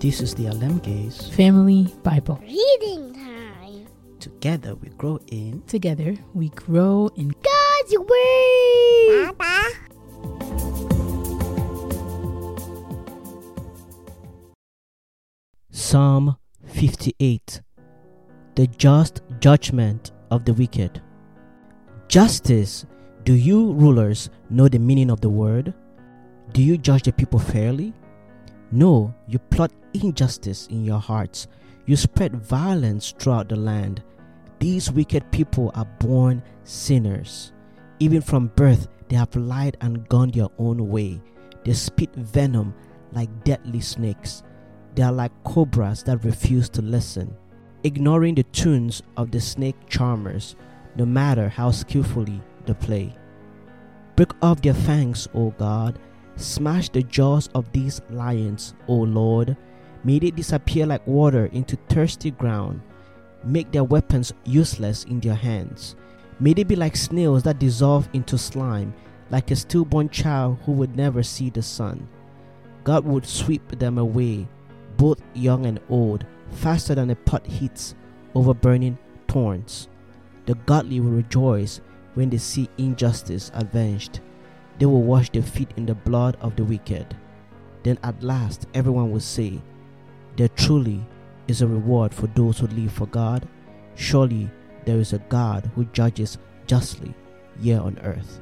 This is the Alem Gaze. Family Bible. Reading time. Together we grow in Together we grow in God's Word. Papa. Psalm 58 The just judgment of the wicked. Justice. Do you rulers know the meaning of the word? Do you judge the people fairly? No, you plot injustice in your hearts. You spread violence throughout the land. These wicked people are born sinners. Even from birth, they have lied and gone their own way. They spit venom like deadly snakes. They are like cobras that refuse to listen, ignoring the tunes of the snake charmers, no matter how skillfully they play. Break off their fangs, O God. Smash the jaws of these lions, O Lord. May they disappear like water into thirsty ground. Make their weapons useless in their hands. May they be like snails that dissolve into slime, like a stillborn child who would never see the sun. God would sweep them away, both young and old, faster than a pot heats over burning thorns. The godly will rejoice when they see injustice avenged. They will wash their feet in the blood of the wicked. Then at last everyone will say, There truly is a reward for those who live for God. Surely there is a God who judges justly here on earth.